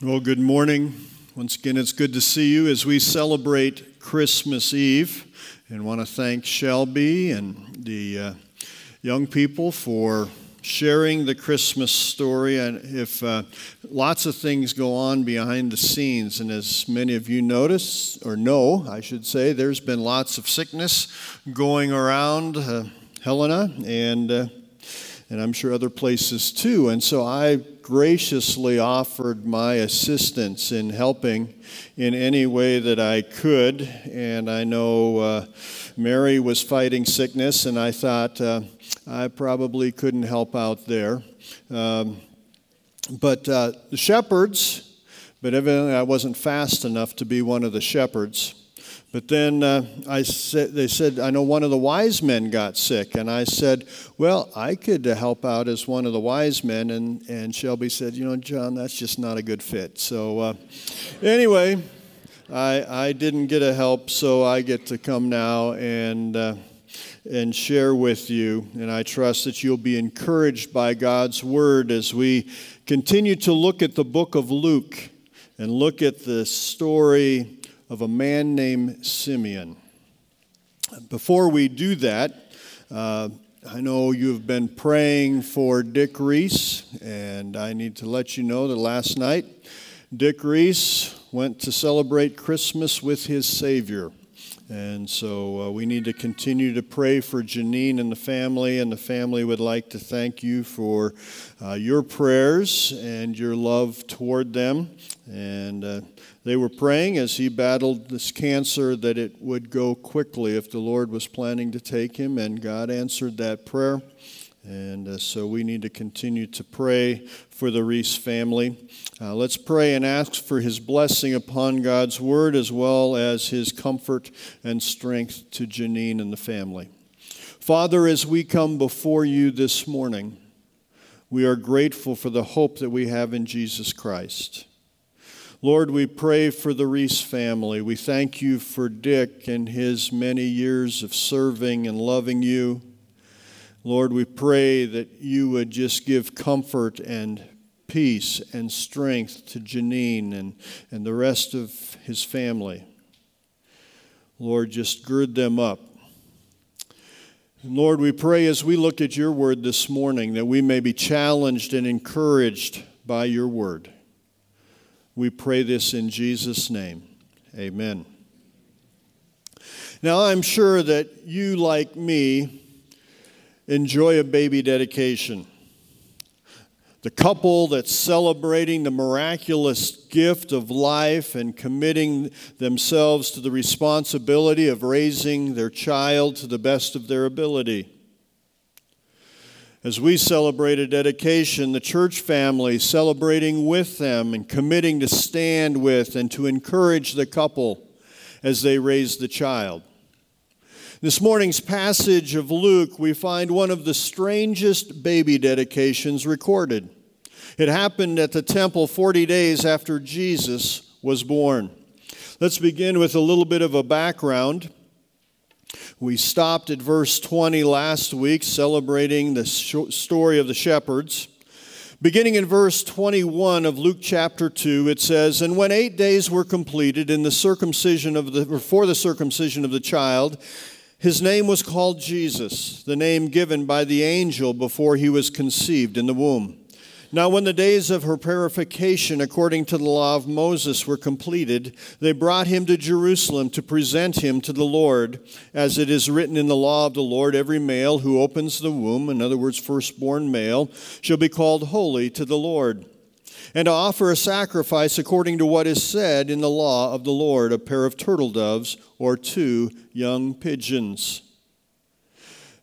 Well, good morning. Once again, it's good to see you as we celebrate Christmas Eve. And want to thank Shelby and the uh, young people for sharing the Christmas story. And if uh, lots of things go on behind the scenes, and as many of you notice, or know, I should say, there's been lots of sickness going around uh, Helena and uh, and I'm sure other places too. And so I graciously offered my assistance in helping in any way that I could. And I know uh, Mary was fighting sickness, and I thought uh, I probably couldn't help out there. Um, but uh, the shepherds, but evidently I wasn't fast enough to be one of the shepherds. But then uh, I said, they said, I know one of the wise men got sick. And I said, Well, I could uh, help out as one of the wise men. And, and Shelby said, You know, John, that's just not a good fit. So, uh, anyway, I, I didn't get a help, so I get to come now and, uh, and share with you. And I trust that you'll be encouraged by God's word as we continue to look at the book of Luke and look at the story of a man named Simeon. Before we do that, uh, I know you've been praying for Dick Reese, and I need to let you know that last night Dick Reese went to celebrate Christmas with his Savior. And so uh, we need to continue to pray for Janine and the family, and the family would like to thank you for uh, your prayers and your love toward them. And uh, they were praying as he battled this cancer that it would go quickly if the Lord was planning to take him, and God answered that prayer. And uh, so we need to continue to pray for the Reese family. Uh, let's pray and ask for his blessing upon God's word as well as his comfort and strength to Janine and the family. Father, as we come before you this morning, we are grateful for the hope that we have in Jesus Christ. Lord, we pray for the Reese family. We thank you for Dick and his many years of serving and loving you. Lord, we pray that you would just give comfort and peace and strength to Janine and, and the rest of his family. Lord, just gird them up. And Lord, we pray as we look at your word this morning that we may be challenged and encouraged by your word. We pray this in Jesus' name. Amen. Now, I'm sure that you, like me, enjoy a baby dedication. The couple that's celebrating the miraculous gift of life and committing themselves to the responsibility of raising their child to the best of their ability. As we celebrate a dedication, the church family celebrating with them and committing to stand with and to encourage the couple as they raise the child. This morning's passage of Luke, we find one of the strangest baby dedications recorded. It happened at the temple 40 days after Jesus was born. Let's begin with a little bit of a background. We stopped at verse 20 last week, celebrating the story of the shepherds. Beginning in verse 21 of Luke chapter 2, it says, And when eight days were completed in the circumcision of the, before the circumcision of the child, his name was called Jesus, the name given by the angel before he was conceived in the womb. Now, when the days of her purification according to the law of Moses were completed, they brought him to Jerusalem to present him to the Lord. As it is written in the law of the Lord, every male who opens the womb, in other words, firstborn male, shall be called holy to the Lord and to offer a sacrifice according to what is said in the law of the Lord a pair of turtle doves or two young pigeons.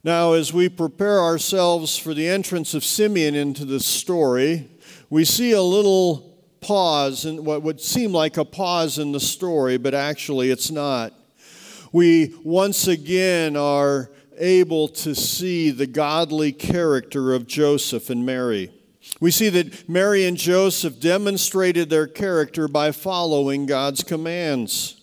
Now, as we prepare ourselves for the entrance of Simeon into the story, we see a little pause in what would seem like a pause in the story, but actually it's not. We once again are able to see the godly character of Joseph and Mary. We see that Mary and Joseph demonstrated their character by following God's commands.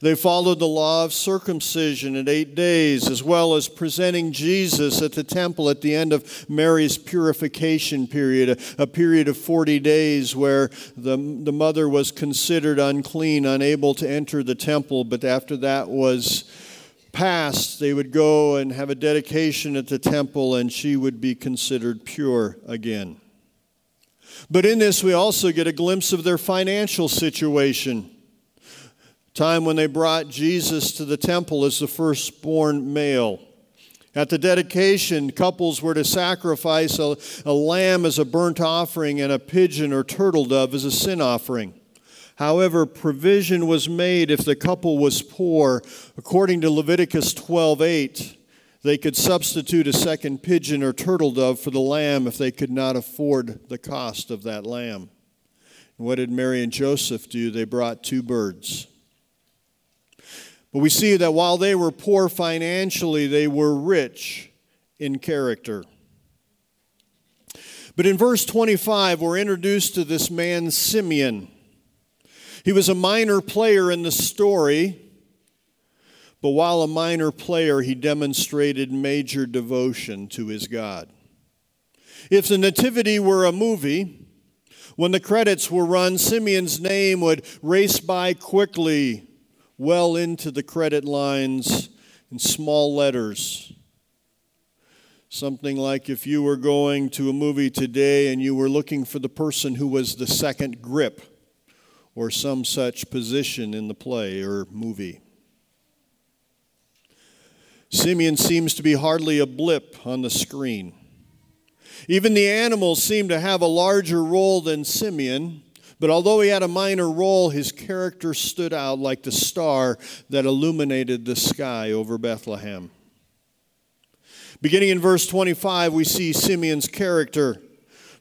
They followed the law of circumcision at eight days, as well as presenting Jesus at the temple at the end of Mary's purification period, a, a period of 40 days where the, the mother was considered unclean, unable to enter the temple, but after that was passed, they would go and have a dedication at the temple, and she would be considered pure again. But in this, we also get a glimpse of their financial situation time when they brought Jesus to the temple as the firstborn male. At the dedication, couples were to sacrifice a, a, lamb as a burnt offering and a pigeon or turtle dove as a sin offering. However, provision was made if the couple was poor. According to Leviticus 12:8, they could substitute a second pigeon or turtle dove for the lamb if they could not afford the cost of that lamb. And what did Mary and Joseph do? They brought two birds. But we see that while they were poor financially, they were rich in character. But in verse 25, we're introduced to this man, Simeon. He was a minor player in the story, but while a minor player, he demonstrated major devotion to his God. If the Nativity were a movie, when the credits were run, Simeon's name would race by quickly well into the credit lines in small letters. Something like if you were going to a movie today and you were looking for the person who was the second grip or some such position in the play or movie. Simeon seems to be hardly a blip on the screen. Even the animals seem to have a larger role than Simeon. But although he had a minor role, his character stood out like the star that illuminated the sky over Bethlehem. Beginning in verse 25, we see Simeon's character.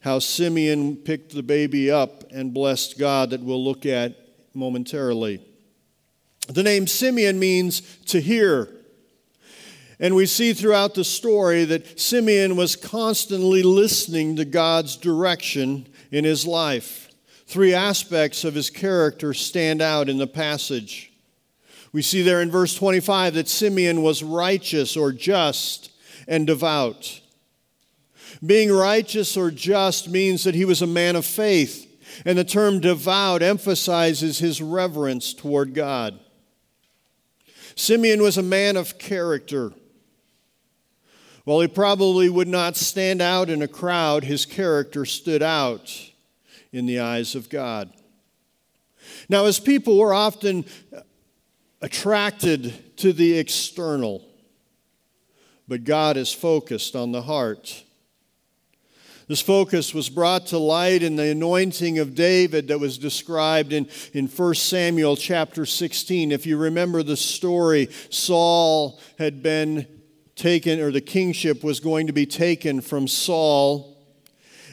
how Simeon picked the baby up and blessed God, that we'll look at momentarily. The name Simeon means to hear. And we see throughout the story that Simeon was constantly listening to God's direction in his life. Three aspects of his character stand out in the passage. We see there in verse 25 that Simeon was righteous or just and devout. Being righteous or just means that he was a man of faith, and the term devout emphasizes his reverence toward God. Simeon was a man of character. While he probably would not stand out in a crowd, his character stood out in the eyes of God. Now, as people, we're often attracted to the external, but God is focused on the heart. This focus was brought to light in the anointing of David that was described in, in 1 Samuel chapter 16. If you remember the story, Saul had been taken, or the kingship was going to be taken from Saul.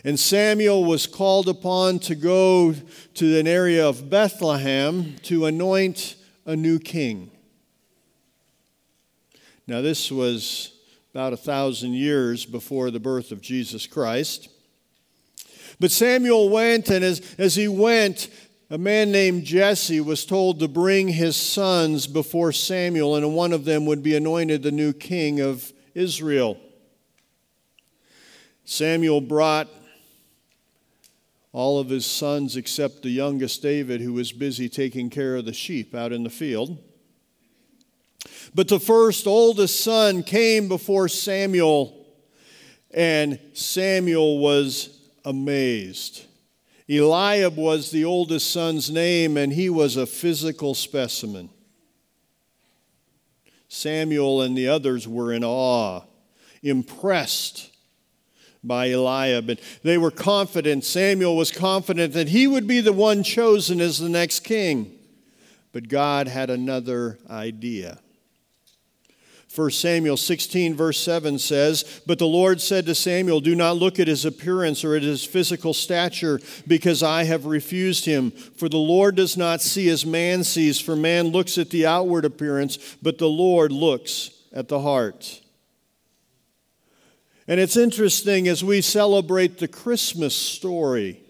And Samuel was called upon to go to an area of Bethlehem to anoint a new king. Now, this was about a thousand years before the birth of Jesus Christ. But Samuel went, and as, as he went, a man named Jesse was told to bring his sons before Samuel, and one of them would be anointed the new king of Israel. Samuel brought all of his sons except the youngest David, who was busy taking care of the sheep out in the field. But the first oldest son came before Samuel, and Samuel was amazed. Eliab was the oldest son's name, and he was a physical specimen. Samuel and the others were in awe, impressed by Eliab. And they were confident, Samuel was confident that he would be the one chosen as the next king. but God had another idea. 1 Samuel 16, verse 7 says, But the Lord said to Samuel, Do not look at his appearance or at his physical stature, because I have refused him. For the Lord does not see as man sees, for man looks at the outward appearance, but the Lord looks at the heart. And it's interesting as we celebrate the Christmas story,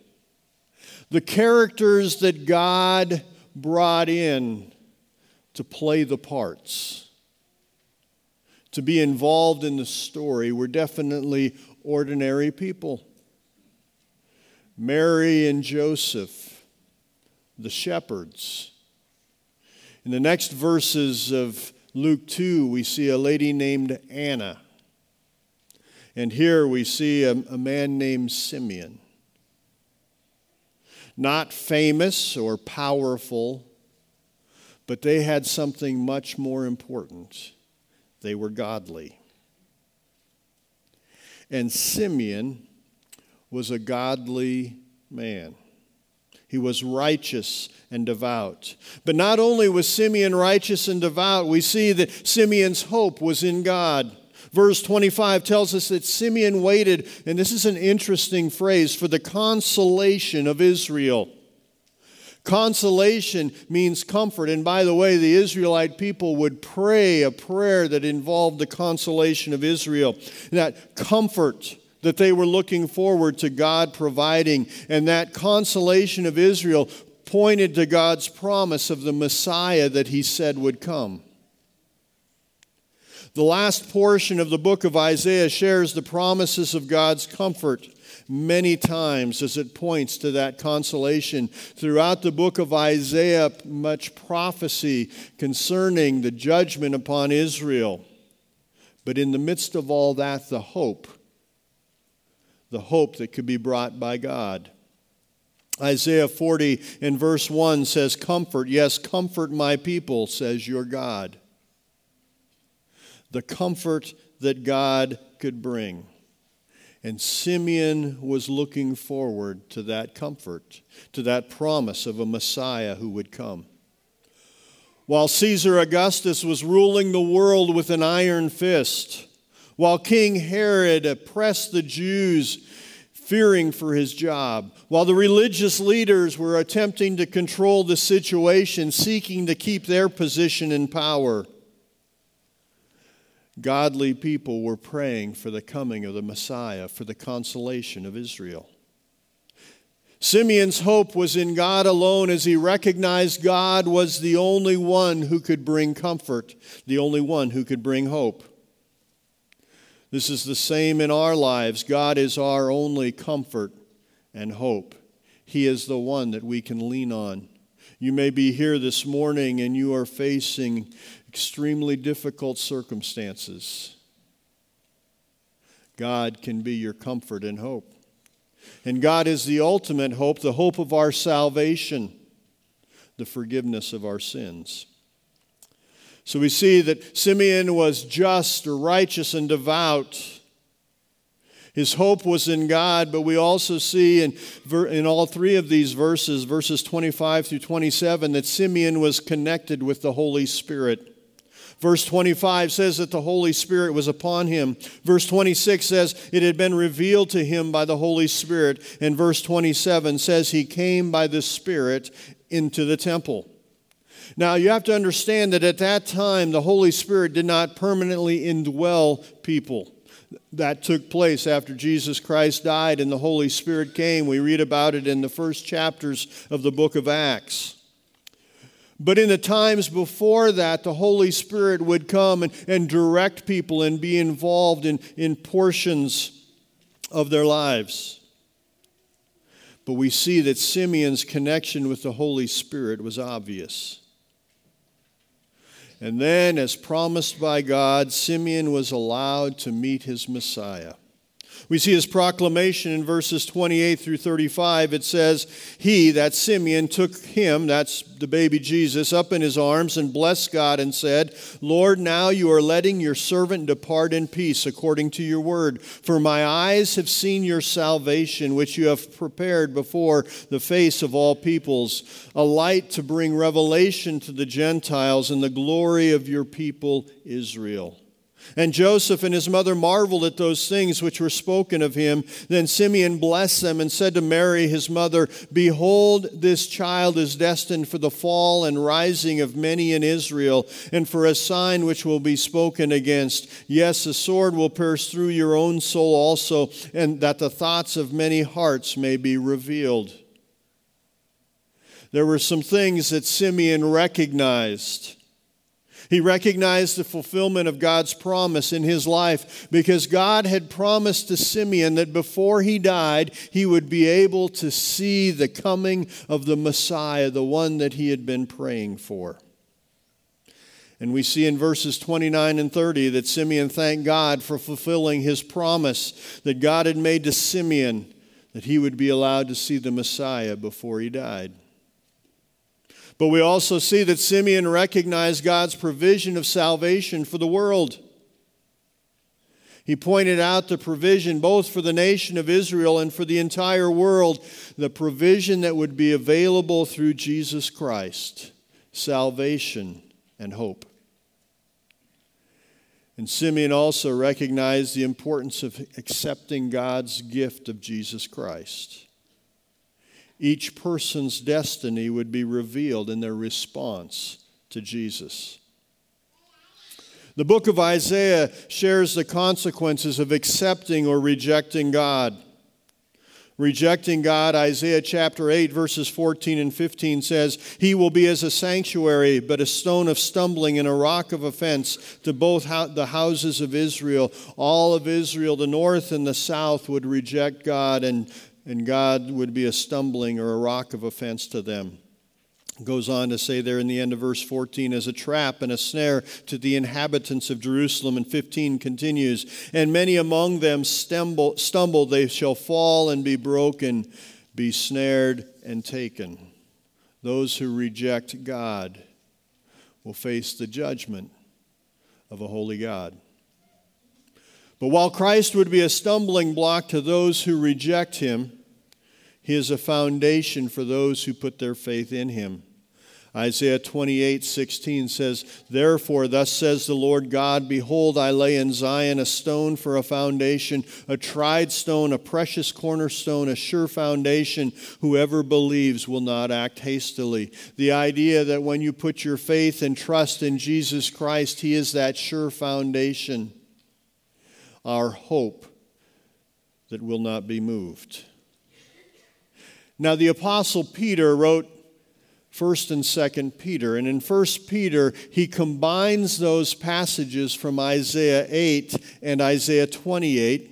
the characters that God brought in to play the parts to be involved in the story were definitely ordinary people. Mary and Joseph, the shepherds. In the next verses of Luke 2, we see a lady named Anna. And here we see a, a man named Simeon. Not famous or powerful, but they had something much more important they were godly. And Simeon was a godly man. He was righteous and devout. But not only was Simeon righteous and devout, we see that Simeon's hope was in God. Verse 25 tells us that Simeon waited, and this is an interesting phrase, for the consolation of Israel. Consolation means comfort. And by the way, the Israelite people would pray a prayer that involved the consolation of Israel, that comfort that they were looking forward to God providing. And that consolation of Israel pointed to God's promise of the Messiah that he said would come. The last portion of the book of Isaiah shares the promises of God's comfort many times as it points to that consolation. Throughout the book of Isaiah, much prophecy concerning the judgment upon Israel. But in the midst of all that, the hope, the hope that could be brought by God. Isaiah 40 in verse 1 says, Comfort, yes, comfort my people, says your God. The comfort that God could bring. And Simeon was looking forward to that comfort, to that promise of a Messiah who would come. While Caesar Augustus was ruling the world with an iron fist, while King Herod oppressed the Jews, fearing for his job, while the religious leaders were attempting to control the situation, seeking to keep their position in power, godly people were praying for the coming of the Messiah, for the consolation of Israel. Simeon's hope was in God alone as he recognized God was the only one who could bring comfort, the only one who could bring hope. This is the same in our lives. God is our only comfort and hope. He is the one that we can lean on. You may be here this morning and you are facing extremely difficult circumstances, God can be your comfort and hope. And God is the ultimate hope, the hope of our salvation, the forgiveness of our sins. So we see that Simeon was just or righteous and devout. His hope was in God, but we also see in, in all three of these verses, verses 25 through 27, that Simeon was connected with the Holy Spirit. Verse 25 says that the Holy Spirit was upon him. Verse 26 says it had been revealed to him by the Holy Spirit. And verse 27 says he came by the Spirit into the temple. Now, you have to understand that at that time, the Holy Spirit did not permanently indwell people. That took place after Jesus Christ died and the Holy Spirit came. We read about it in the first chapters of the book of Acts. But in the times before that, the Holy Spirit would come and, and direct people and be involved in, in portions of their lives. But we see that Simeon's connection with the Holy Spirit was obvious. And then, as promised by God, Simeon was allowed to meet his Messiah. We see his proclamation in verses 28 through 35. It says, He, that Simeon, took him, that's the baby Jesus, up in his arms and blessed God and said, Lord, now you are letting your servant depart in peace according to your word. For my eyes have seen your salvation, which you have prepared before the face of all peoples, a light to bring revelation to the Gentiles and the glory of your people Israel. And Joseph and his mother marveled at those things which were spoken of him. Then Simeon blessed them and said to Mary, his mother, Behold, this child is destined for the fall and rising of many in Israel, and for a sign which will be spoken against. Yes, a sword will pierce through your own soul also, and that the thoughts of many hearts may be revealed. There were some things that Simeon recognized. He recognized the fulfillment of God's promise in his life because God had promised to Simeon that before he died, he would be able to see the coming of the Messiah, the one that he had been praying for. And we see in verses 29 and 30 that Simeon thanked God for fulfilling his promise that God had made to Simeon that he would be allowed to see the Messiah before he died. But we also see that Simeon recognized God's provision of salvation for the world. He pointed out the provision both for the nation of Israel and for the entire world, the provision that would be available through Jesus Christ salvation and hope. And Simeon also recognized the importance of accepting God's gift of Jesus Christ each person's destiny would be revealed in their response to Jesus. The book of Isaiah shares the consequences of accepting or rejecting God. Rejecting God, Isaiah chapter 8, verses 14 and 15 says, He will be as a sanctuary, but a stone of stumbling and a rock of offense to both the houses of Israel. All of Israel, the north and the south, would reject God and and God would be a stumbling or a rock of offense to them. Goes on to say there in the end of verse 14, as a trap and a snare to the inhabitants of Jerusalem. And 15 continues, and many among them stumble, stumble, they shall fall and be broken, be snared and taken. Those who reject God will face the judgment of a holy God. But while Christ would be a stumbling block to those who reject him, he is a foundation for those who put their faith in him. Isaiah 28 16 says, Therefore, thus says the Lord God, Behold, I lay in Zion a stone for a foundation, a tried stone, a precious cornerstone, a sure foundation. Whoever believes will not act hastily. The idea that when you put your faith and trust in Jesus Christ, He is that sure foundation, our hope that will not be moved. Now, the Apostle Peter wrote 1st and 2nd Peter. And in 1st Peter, he combines those passages from Isaiah 8 and Isaiah 28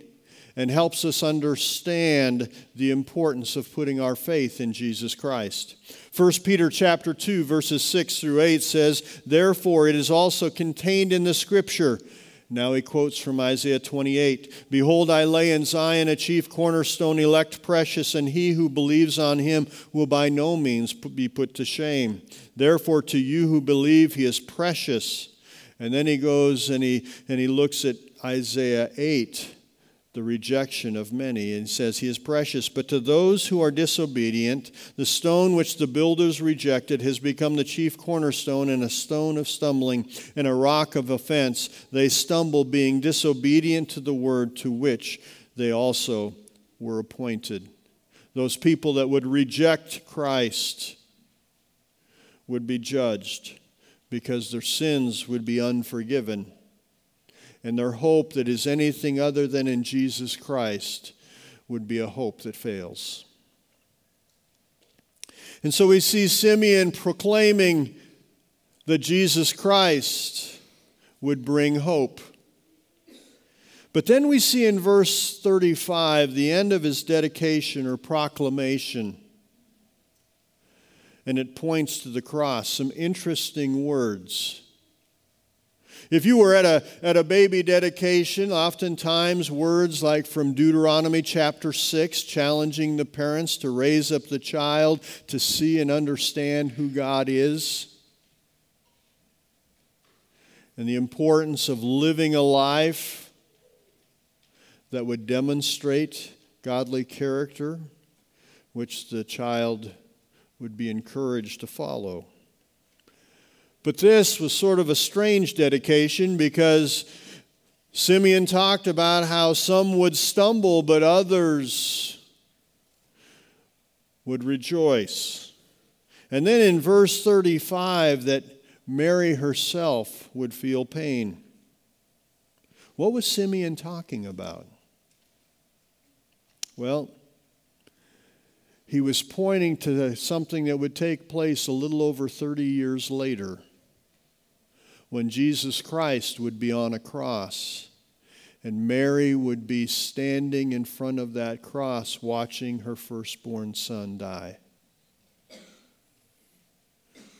and helps us understand the importance of putting our faith in Jesus Christ. 1 Peter chapter 2 verses 6 through 8 says, "Therefore it is also contained in the scripture, now he quotes from Isaiah 28 Behold, I lay in Zion a chief cornerstone, elect precious, and he who believes on him will by no means be put to shame. Therefore, to you who believe, he is precious. And then he goes and he, and he looks at Isaiah 8 the rejection of many. And says, He is precious. But to those who are disobedient, the stone which the builders rejected has become the chief cornerstone and a stone of stumbling and a rock of offense. They stumble, being disobedient to the word to which they also were appointed. Those people that would reject Christ would be judged because their sins would be unforgiven and their hope that is anything other than in Jesus Christ would be a hope that fails. And so we see Simeon proclaiming that Jesus Christ would bring hope. But then we see in verse 35 the end of his dedication or proclamation. And it points to the cross, some interesting words. If you were at a, at a baby dedication, oftentimes words like from Deuteronomy chapter 6, challenging the parents to raise up the child to see and understand who God is, and the importance of living a life that would demonstrate godly character, which the child would be encouraged to follow. But this was sort of a strange dedication because Simeon talked about how some would stumble, but others would rejoice. And then in verse 35, that Mary herself would feel pain. What was Simeon talking about? Well, he was pointing to something that would take place a little over 30 years later when Jesus Christ would be on a cross and Mary would be standing in front of that cross watching her firstborn son die.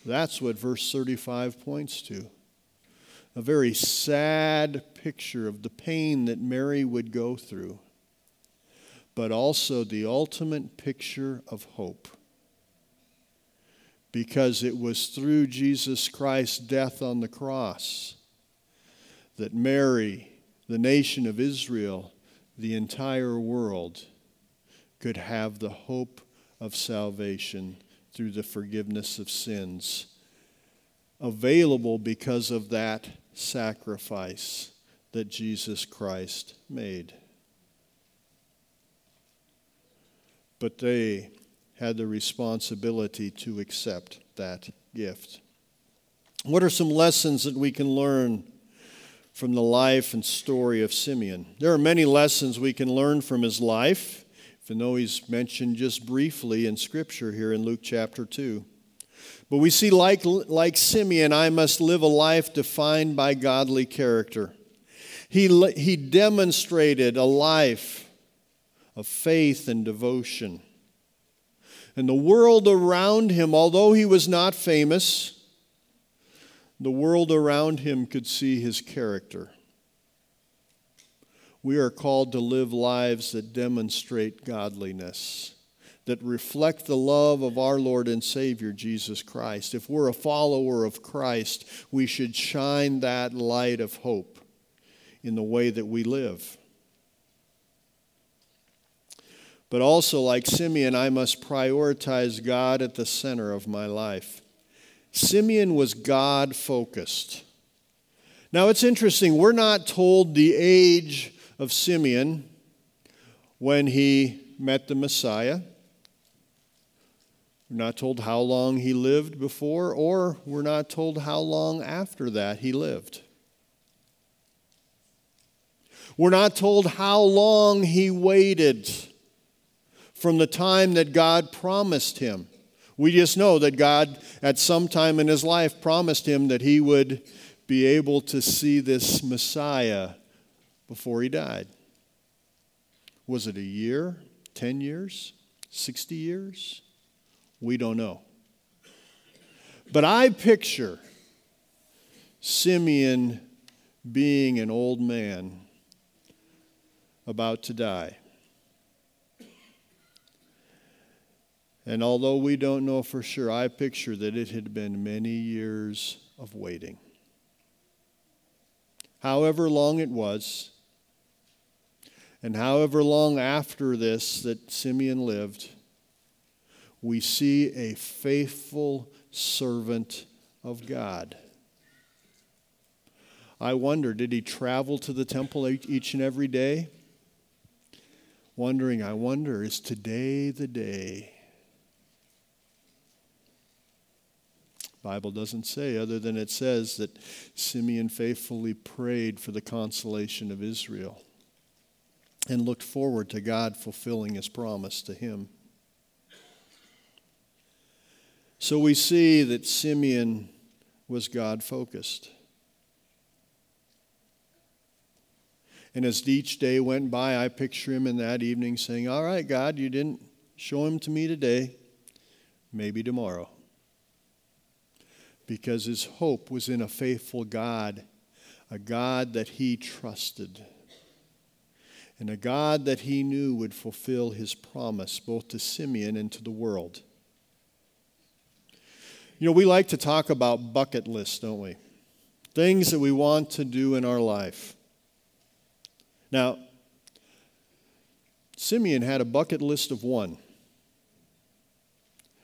That's what verse 35 points to. A very sad picture of the pain that Mary would go through, but also the ultimate picture of hope because it was through Jesus Christ's death on the cross that Mary, the nation of Israel, the entire world could have the hope of salvation through the forgiveness of sins available because of that sacrifice that Jesus Christ made. But they had the responsibility to accept that gift. What are some lessons that we can learn from the life and story of Simeon? There are many lessons we can learn from his life, even though he's mentioned just briefly in Scripture here in Luke chapter 2. But we see, like, like Simeon, I must live a life defined by godly character. He, he demonstrated a life of faith and devotion. And the world around him, although he was not famous, the world around him could see his character. We are called to live lives that demonstrate godliness, that reflect the love of our Lord and Savior Jesus Christ. If we're a follower of Christ, we should shine that light of hope in the way that we live. But also, like Simeon, I must prioritize God at the center of my life. Simeon was God focused. Now, it's interesting, we're not told the age of Simeon when he met the Messiah. We're not told how long he lived before, or we're not told how long after that he lived. We're not told how long he waited from the time that God promised him. We just know that God, at some time in his life, promised him that he would be able to see this Messiah before he died. Was it a year, 10 years, 60 years? We don't know. But I picture Simeon being an old man about to die. And although we don't know for sure, I picture that it had been many years of waiting. However long it was, and however long after this that Simeon lived, we see a faithful servant of God. I wonder, did he travel to the temple each and every day? Wondering, I wonder, is today the day Bible doesn't say other than it says that Simeon faithfully prayed for the consolation of Israel and looked forward to God fulfilling his promise to him. So we see that Simeon was God focused. And as each day went by, I picture him in that evening saying, All right, God, you didn't show him to me today, maybe tomorrow because his hope was in a faithful God a God that he trusted, and a God that he knew would fulfill his promise both to Simeon and to the world. You know, we like to talk about bucket lists, don't we? Things that we want to do in our life. Now, Simeon had a bucket list of one.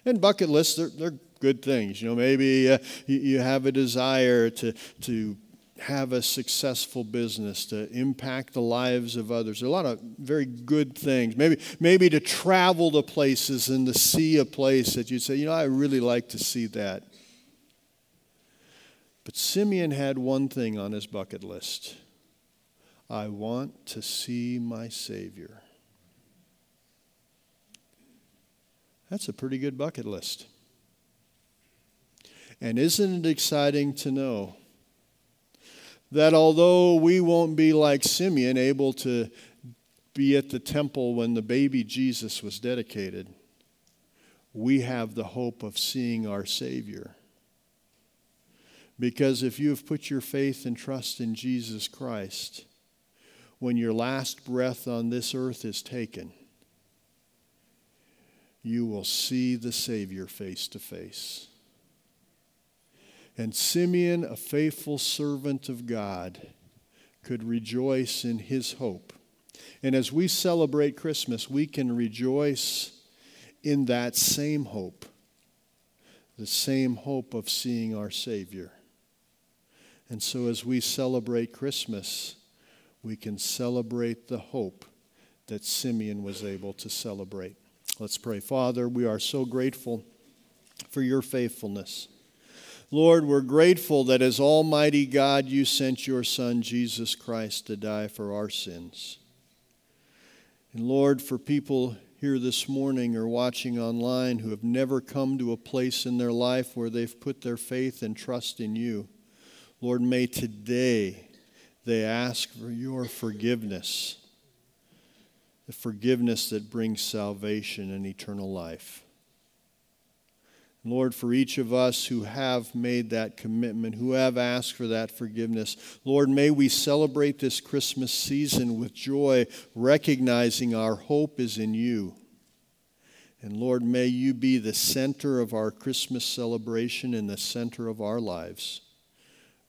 And bucket lists, they're, they're good things. You know, maybe uh, you, you have a desire to, to have a successful business, to impact the lives of others. There are a lot of very good things. Maybe, maybe to travel to places and to see a place that you'd say, you know, I really like to see that. But Simeon had one thing on his bucket list I want to see my Savior. That's a pretty good bucket list. And isn't it exciting to know that although we won't be like Simeon, able to be at the temple when the baby Jesus was dedicated, we have the hope of seeing our Savior. Because if you have put your faith and trust in Jesus Christ, when your last breath on this earth is taken, you will see the Savior face to face. And Simeon, a faithful servant of God, could rejoice in his hope. And as we celebrate Christmas, we can rejoice in that same hope, the same hope of seeing our Savior. And so as we celebrate Christmas, we can celebrate the hope that Simeon was able to celebrate. Let's pray. Father, we are so grateful for your faithfulness. Lord, we're grateful that as Almighty God, you sent your Son, Jesus Christ, to die for our sins. And Lord, for people here this morning or watching online who have never come to a place in their life where they've put their faith and trust in you, Lord, may today they ask for your forgiveness the forgiveness that brings salvation and eternal life. Lord, for each of us who have made that commitment, who have asked for that forgiveness, Lord, may we celebrate this Christmas season with joy, recognizing our hope is in you. And Lord, may you be the center of our Christmas celebration and the center of our lives.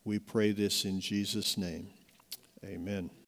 We pray this in Jesus' name. Amen.